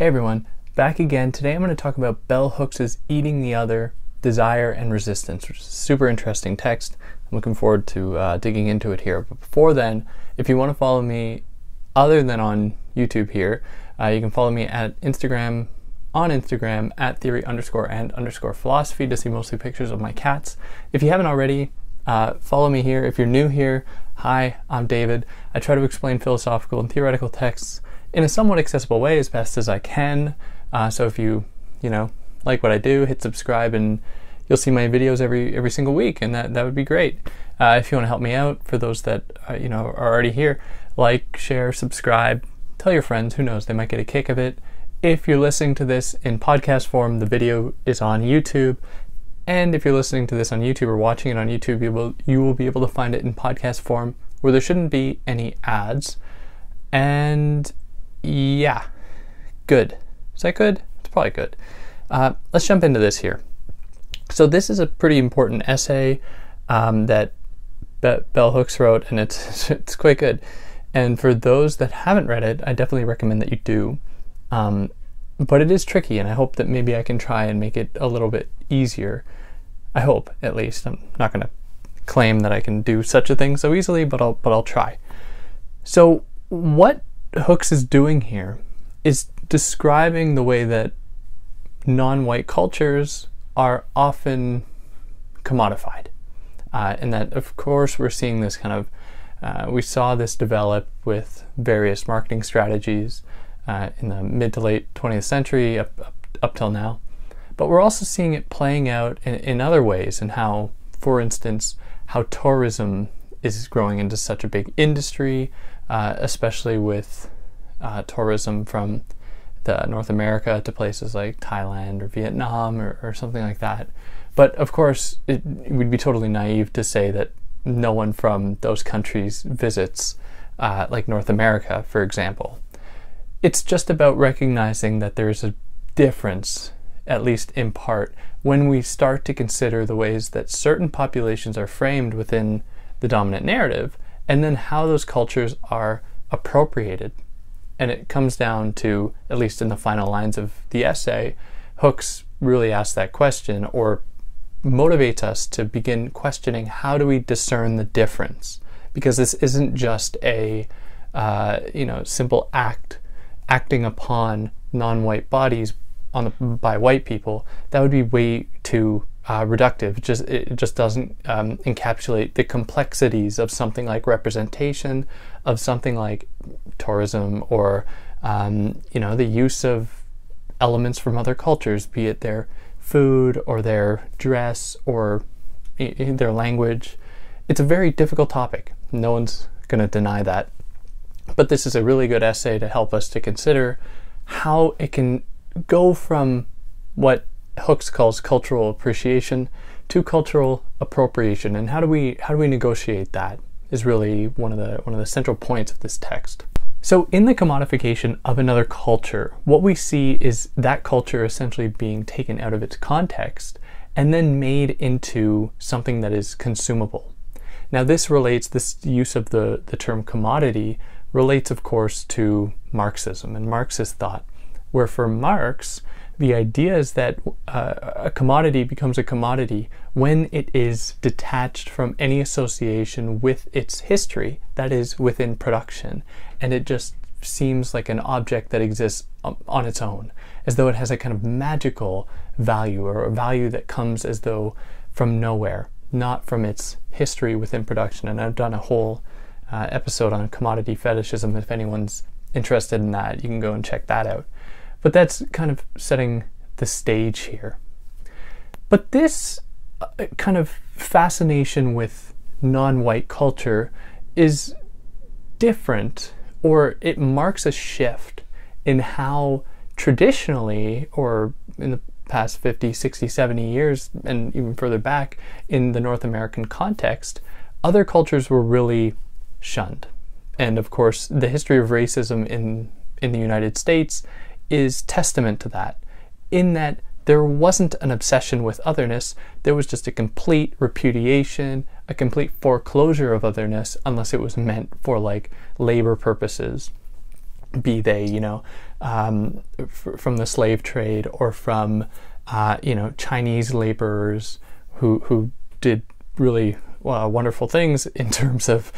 Hey everyone, back again. Today I'm going to talk about Bell Hooks' Eating the Other, Desire and Resistance, which is a super interesting text. I'm looking forward to uh, digging into it here. But before then, if you want to follow me other than on YouTube here, uh, you can follow me at Instagram, on Instagram at theory underscore and underscore philosophy to see mostly pictures of my cats. If you haven't already, uh, follow me here. If you're new here, hi, I'm David. I try to explain philosophical and theoretical texts in a somewhat accessible way as best as I can. Uh, so if you, you know, like what I do, hit subscribe and you'll see my videos every every single week, and that that would be great. Uh, if you want to help me out, for those that uh, you know are already here, like, share, subscribe, tell your friends. Who knows? They might get a kick of it. If you're listening to this in podcast form, the video is on YouTube. And if you're listening to this on YouTube or watching it on YouTube, you will you will be able to find it in podcast form where there shouldn't be any ads. And yeah, good. Is that good? It's probably good. Uh, let's jump into this here. So this is a pretty important essay um, that Be- Bell Hooks wrote, and it's it's quite good. And for those that haven't read it, I definitely recommend that you do. Um, but it is tricky, and I hope that maybe I can try and make it a little bit easier. I hope, at least. I'm not going to claim that I can do such a thing so easily, but I'll but I'll try. So what Hooks is doing here is describing the way that non-white cultures are often commodified, uh, and that of course we're seeing this kind of uh, we saw this develop with various marketing strategies uh, in the mid to late 20th century up, up, up till now. But we're also seeing it playing out in, in other ways, and how, for instance, how tourism is growing into such a big industry, uh, especially with uh, tourism from the North America to places like Thailand or Vietnam or, or something like that. But of course, it, it, would be totally naive to say that no one from those countries visits, uh, like North America, for example. It's just about recognizing that there's a difference, at least in part, when we start to consider the ways that certain populations are framed within the dominant narrative, and then how those cultures are appropriated. And it comes down to, at least in the final lines of the essay, Hooks really asks that question or motivates us to begin questioning how do we discern the difference? Because this isn't just a uh, you know simple act acting upon non-white bodies on the, by white people. That would be way too uh, reductive. Just it just doesn't um, encapsulate the complexities of something like representation, of something like tourism, or um, you know the use of elements from other cultures, be it their food or their dress or their language. It's a very difficult topic. No one's going to deny that. But this is a really good essay to help us to consider how it can go from what Hooks calls cultural appreciation to cultural appropriation and how do we how do we negotiate that is really one of the one of the central points of this text. So in the commodification of another culture, what we see is that culture essentially being taken out of its context and then made into something that is consumable. Now this relates this use of the, the term commodity relates of course to Marxism and Marxist thought, where for Marx, the idea is that uh, a commodity becomes a commodity when it is detached from any association with its history, that is, within production, and it just seems like an object that exists on its own, as though it has a kind of magical value or a value that comes as though from nowhere, not from its history within production. And I've done a whole uh, episode on commodity fetishism. If anyone's interested in that, you can go and check that out. But that's kind of setting the stage here. But this uh, kind of fascination with non white culture is different, or it marks a shift in how traditionally, or in the past 50, 60, 70 years, and even further back in the North American context, other cultures were really shunned. And of course, the history of racism in, in the United States is testament to that, in that there wasn't an obsession with otherness, there was just a complete repudiation, a complete foreclosure of otherness, unless it was meant for like labor purposes. be they, you know, um, from the slave trade or from, uh, you know, Chinese laborers who, who did really uh, wonderful things in terms of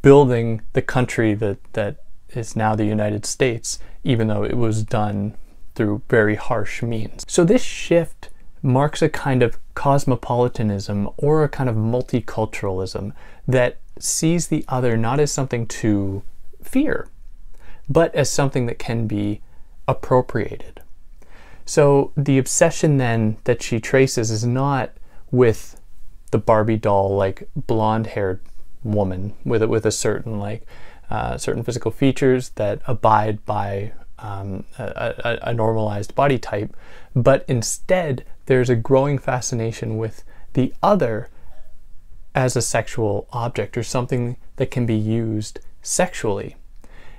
building the country that, that is now the United States, even though it was done through very harsh means. So this shift marks a kind of cosmopolitanism or a kind of multiculturalism that sees the other not as something to fear, but as something that can be appropriated. So the obsession then that she traces is not with the Barbie doll, like blonde haired woman with a, with a certain like uh, certain physical features that abide by um, a, a, a normalized body type, but instead there's a growing fascination with the other as a sexual object or something that can be used sexually.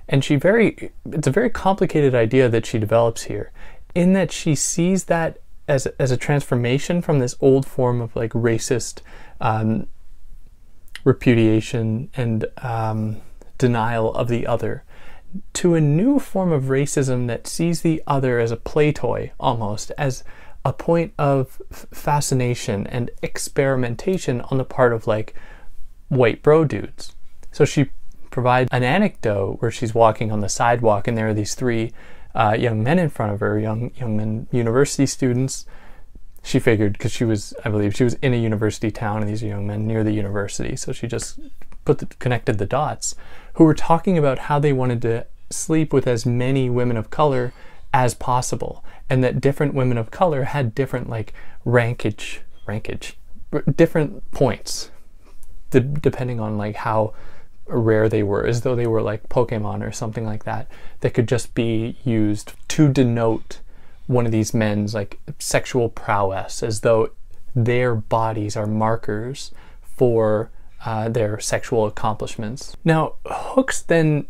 And she very, it's a very complicated idea that she develops here, in that she sees that as as a transformation from this old form of like racist um, repudiation and um, denial of the other to a new form of racism that sees the other as a play toy almost as a point of fascination and experimentation on the part of like white bro dudes. So she provides an anecdote where she's walking on the sidewalk and there are these three uh, young men in front of her, young young men, university students. She figured because she was, I believe, she was in a university town, and these are young men near the university. So she just put the, connected the dots, who were talking about how they wanted to sleep with as many women of color as possible, and that different women of color had different like rankage, rankage, different points, de- depending on like how rare they were, as though they were like Pokemon or something like that, that could just be used to denote one of these men's like sexual prowess, as though their bodies are markers for uh, their sexual accomplishments. Now, Hooks then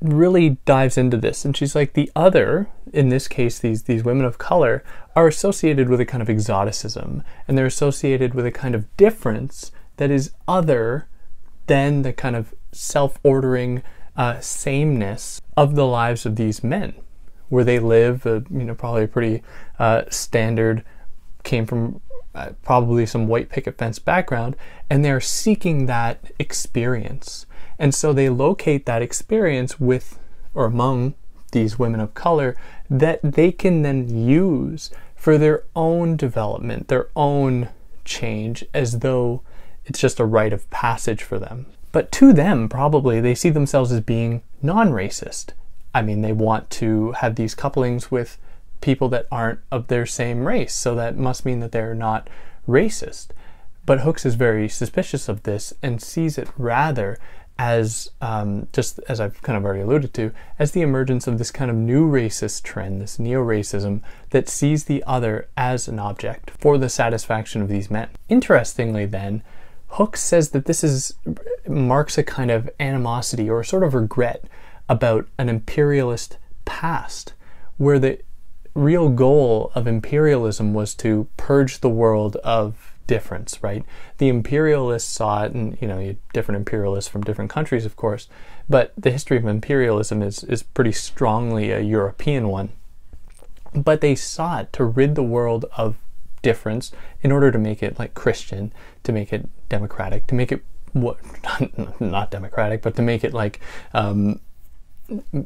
really dives into this and she's like the other in this case these these women of color are associated with a kind of exoticism and they're associated with a kind of difference that is other than the kind of self-ordering uh, sameness of the lives of these men where they live uh, you know probably a pretty uh, standard came from uh, probably some white picket fence background and they're seeking that experience and so they locate that experience with or among these women of color that they can then use for their own development, their own change, as though it's just a rite of passage for them. But to them, probably, they see themselves as being non racist. I mean, they want to have these couplings with people that aren't of their same race, so that must mean that they're not racist. But Hooks is very suspicious of this and sees it rather as um, just as I've kind of already alluded to, as the emergence of this kind of new racist trend, this neo racism that sees the other as an object for the satisfaction of these men. Interestingly, then, Hooks says that this is marks a kind of animosity or sort of regret about an imperialist past, where the real goal of imperialism was to purge the world of difference, right? The imperialists saw it, and you know, different imperialists from different countries, of course, but the history of imperialism is, is pretty strongly a European one. But they sought to rid the world of difference in order to make it like Christian, to make it democratic, to make it what not democratic, but to make it like um,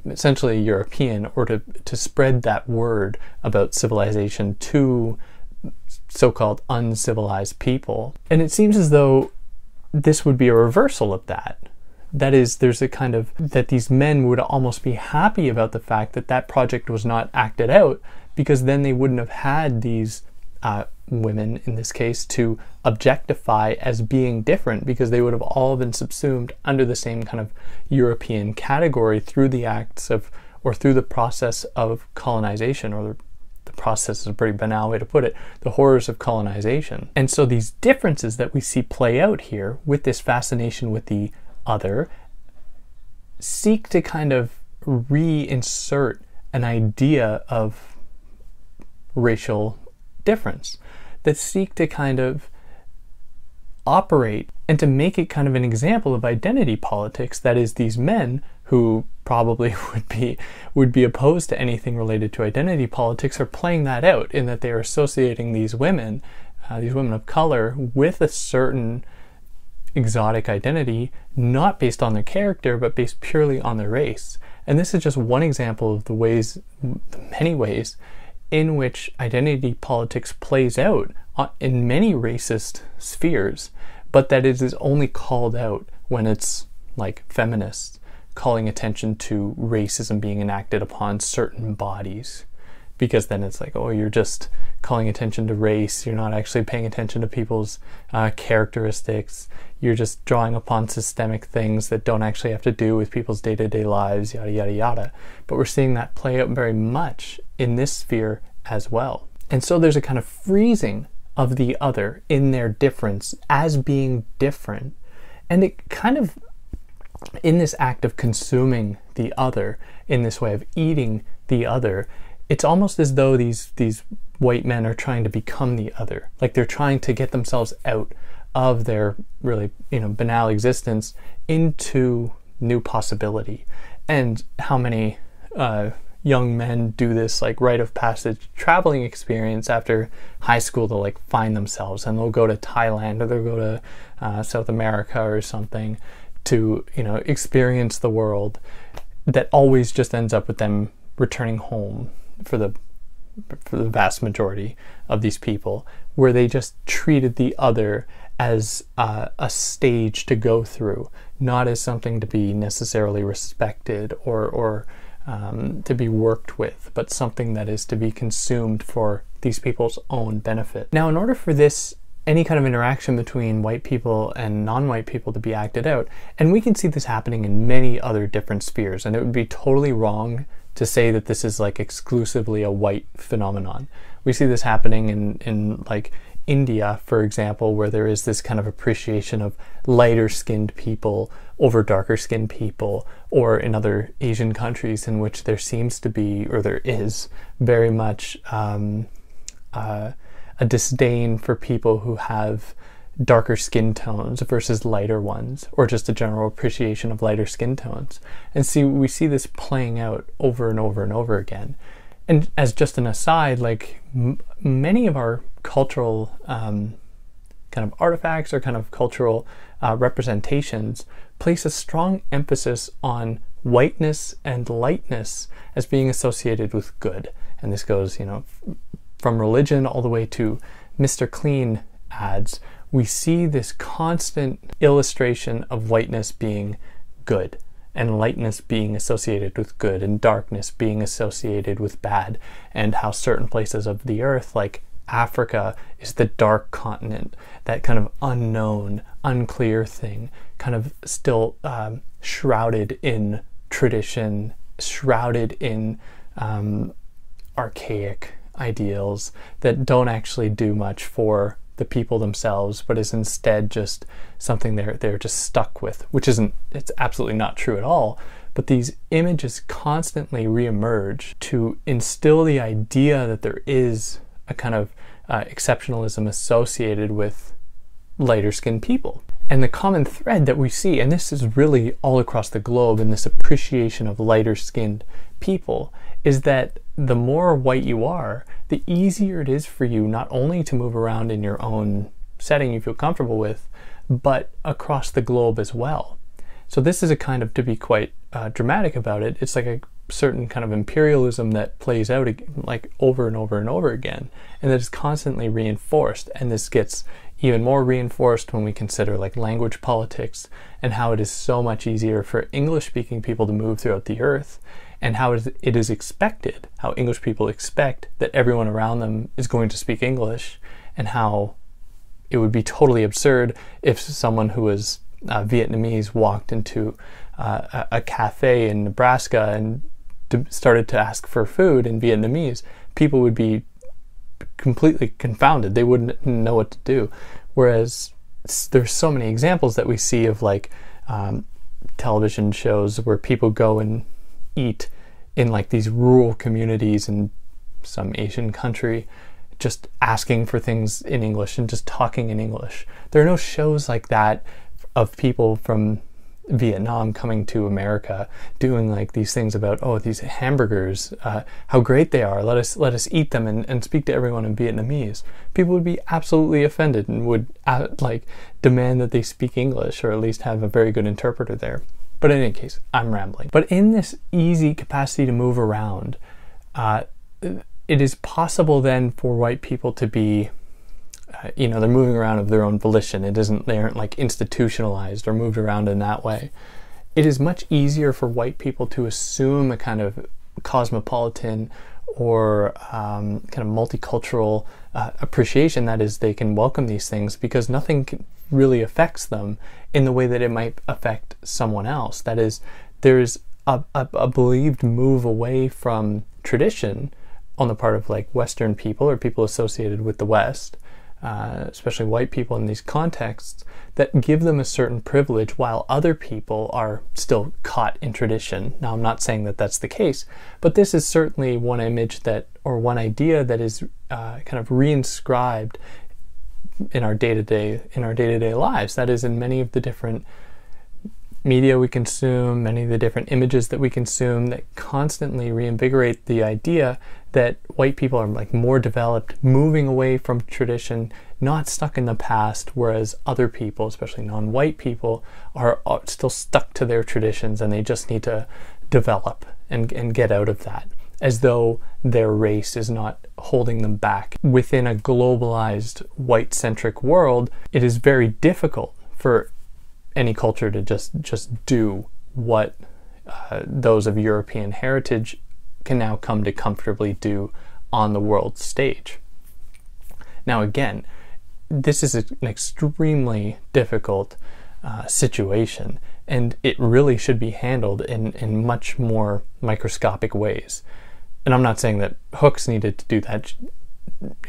essentially European, or to to spread that word about civilization to so called uncivilized people. And it seems as though this would be a reversal of that. That is, there's a kind of that these men would almost be happy about the fact that that project was not acted out because then they wouldn't have had these uh, women, in this case, to objectify as being different because they would have all been subsumed under the same kind of European category through the acts of or through the process of colonization or the process is a pretty banal way to put it, the horrors of colonization. And so these differences that we see play out here with this fascination with the other seek to kind of reinsert an idea of racial difference that seek to kind of operate and to make it kind of an example of identity politics that is these men who probably would be would be opposed to anything related to identity politics are playing that out in that they are associating these women, uh, these women of color, with a certain exotic identity, not based on their character, but based purely on their race. And this is just one example of the ways, the many ways, in which identity politics plays out in many racist spheres, but that it is only called out when it's like feminists calling attention to racism being enacted upon certain bodies because then it's like, oh, you're just calling attention to race. You're not actually paying attention to people's uh, characteristics. You're just drawing upon systemic things that don't actually have to do with people's day to day lives, yada, yada, yada. But we're seeing that play out very much in this sphere as well. And so there's a kind of freezing of the other in their difference as being different. And it kind of, in this act of consuming the other, in this way of eating the other, it's almost as though these these white men are trying to become the other like they're trying to get themselves out of their really you know banal existence into new possibility and how many uh, young men do this like rite of passage traveling experience after high school to like find themselves. And they'll go to thailand or they'll go to uh, south america or something to you know experience the world that always just ends up with them returning home for the for the vast majority of these people, where they just treated the other as uh, a stage to go through, not as something to be necessarily respected or or um, to be worked with, but something that is to be consumed for these people's own benefit. Now, in order for this any kind of interaction between white people and non-white people to be acted out, and we can see this happening in many other different spheres, and it would be totally wrong to say that this is like exclusively a white phenomenon. We see this happening in, in like India, for example, where there is this kind of appreciation of lighter skinned people over darker skinned people, or in other Asian countries in which there seems to be, or there is, very much um, uh, a disdain for people who have darker skin tones versus lighter ones, or just a general appreciation of lighter skin tones. And see, we see this playing out over and over and over again. And as just an aside, like many of our cultural um, kind of artifacts or kind of cultural uh, representations place a strong emphasis on whiteness and lightness as being associated with good. And this goes, you know, from religion all the way to Mr. Clean ads we see this constant illustration of whiteness being good and lightness being associated with good and darkness being associated with bad and how certain places of the earth like Africa is the dark continent, that kind of unknown, unclear thing, kind of still um, shrouded in tradition, shrouded in um, archaic ideals that don't actually do much for the people themselves, but is instead just something they're they're just stuck with, which isn't it's absolutely not true at all. But these images constantly reemerge to instill the idea that there is a kind of uh, exceptionalism associated with lighter skinned people. And the common thread that we see, and this is really all across the globe in this appreciation of lighter skinned people, is that the more white you are, the easier it is for you not only to move around in your own setting you feel comfortable with, but across the globe as well. So, this is a kind of, to be quite uh, dramatic about it, it's like a certain kind of imperialism that plays out like over and over and over again, and that is constantly reinforced. And this gets even more reinforced when we consider like language politics and how it is so much easier for English speaking people to move throughout the earth and how it is expected, how English people expect that everyone around them is going to speak English, and how it would be totally absurd if someone who was uh, Vietnamese walked into uh, a, cafe in Nebraska and started to ask for food in Vietnamese. People would be completely confounded. They wouldn't know what to do. Whereas there's so many examples that we see of like um, television shows where people go and eat in like these rural communities in some Asian country, just asking for things in English and just talking in English. There are no shows like that of people from Vietnam coming to America, doing like these things about oh these hamburgers, uh, how great they are. Let us let us eat them and, and speak to everyone in Vietnamese. People would be absolutely offended and would uh, like demand that they speak English or at least have a very good interpreter there. But in any case, I'm rambling. But in this easy capacity to move around, uh, it is possible then for white people to be uh, you know, they're moving around of their own volition. It isn't, they aren't like institutionalized or moved around in that way. It is much easier for white people to assume a kind of cosmopolitan or um, kind of multicultural uh, appreciation. That is, they can welcome these things because nothing really affects them in the way that it might affect someone else. That is, there's a, a, a believed move away from tradition on the part of like Western people or people associated with the West uh, especially white people in these contexts, that give them a certain privilege while other people are still caught in tradition. Now, I'm not saying that that's the case, but this is certainly one image that, or one idea that is uh, kind of reinscribed in our day-to-day in our day-to-day lives. That is in many of the different media we consume, many of the different images that we consume that constantly reinvigorate the idea that white people are like more developed, moving away from tradition, not stuck in the past, whereas other people, especially non-white people, are, are still stuck to their traditions and they just need to develop and, and get out of that as though their race is not holding them back. Within a globalized white centric world, it is very difficult for any culture to just just do what uh, those of European heritage can now come to comfortably do on the world stage. Now, again, this is an extremely difficult uh, situation, and it really should be handled in, in much more microscopic ways. And I'm not saying that Hooks needed to do that.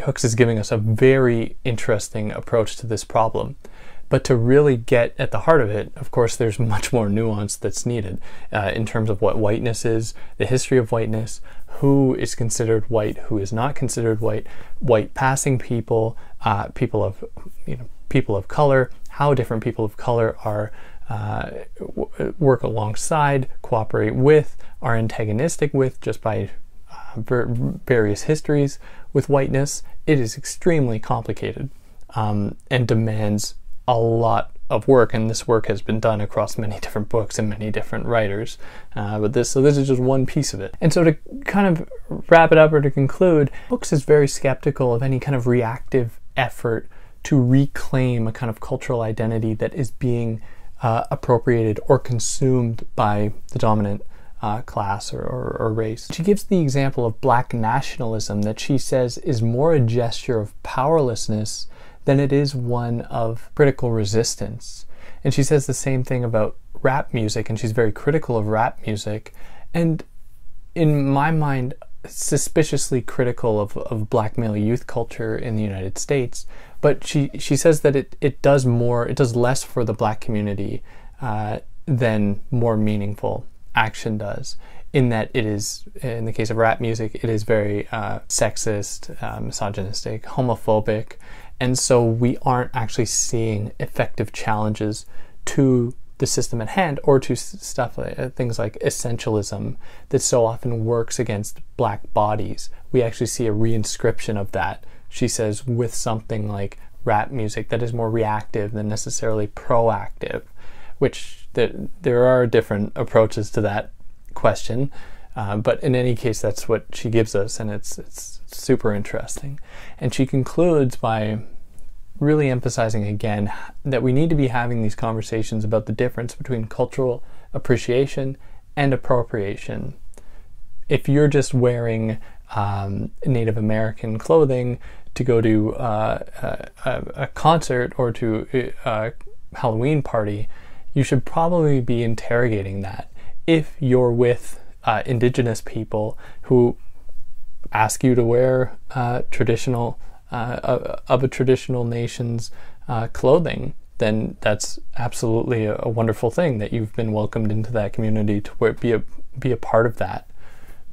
Hooks is giving us a very interesting approach to this problem. But to really get at the heart of it, of course, there's much more nuance that's needed uh, in terms of what whiteness is, the history of whiteness, who is considered white, who is not considered white, white passing people, uh, people of you know people of color, how different people of color are uh, work alongside, cooperate with, are antagonistic with just by uh, various histories with whiteness. It is extremely complicated um, and demands a lot of work, and this work has been done across many different books and many different writers. Uh, but this, so this is just one piece of it. And so to kind of wrap it up or to conclude, Hooks is very skeptical of any kind of reactive effort to reclaim a kind of cultural identity that is being uh, appropriated or consumed by the dominant uh, class or, or, or, race. She gives the example of black nationalism that she says is more a gesture of powerlessness than it is one of critical resistance. And she says the same thing about rap music, and she's very critical of rap music. And in my mind, suspiciously critical of, of black male youth culture in the United States. But she, she says that it, it does more, it does less for the black community uh, than more meaningful action does. In that it is, in the case of rap music, it is very uh, sexist, uh, misogynistic, homophobic, and so we aren't actually seeing effective challenges to the system at hand or to stuff like uh, things like essentialism that so often works against black bodies. We actually see a reinscription of that, she says, with something like rap music that is more reactive than necessarily proactive, which there are different approaches to that question. Uh, but in any case, that's what she gives us, and it's it's super interesting. And she concludes by really emphasizing again that we need to be having these conversations about the difference between cultural appreciation and appropriation. If you're just wearing um, Native American clothing to go to uh, a, a, concert or to a Halloween party, you should probably be interrogating that. If you're with uh, indigenous people who ask you to wear uh, traditional uh, of a traditional nation's uh, clothing, then that's absolutely a, a, wonderful thing that you've been welcomed into that community to be a be a part of that.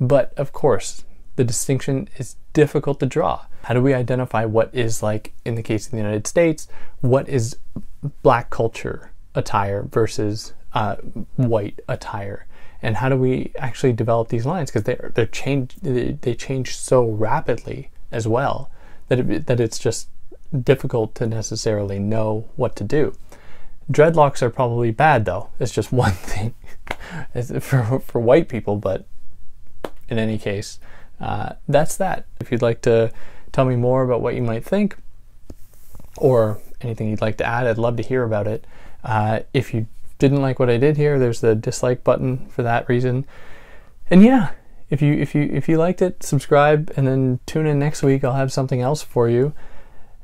But of course, the distinction is difficult to draw. How do we identify what is like in the case of the United States, what is black culture attire versus uh, white attire? And how do we actually develop these lines? Because they're they're change they, change so rapidly as well that it, that it's just difficult to necessarily know what to do. Dreadlocks are probably bad though. It's just one thing for for white people, but in any case, uh, that's that. If you'd like to tell me more about what you might think or anything you'd like to add, I'd love to hear about it. Uh, if you didn't like what I did here, there's the dislike button for that reason. And yeah, if you if you if you liked it, subscribe and then tune in next week. I'll have something else for you.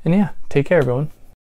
And yeah, take care, everyone.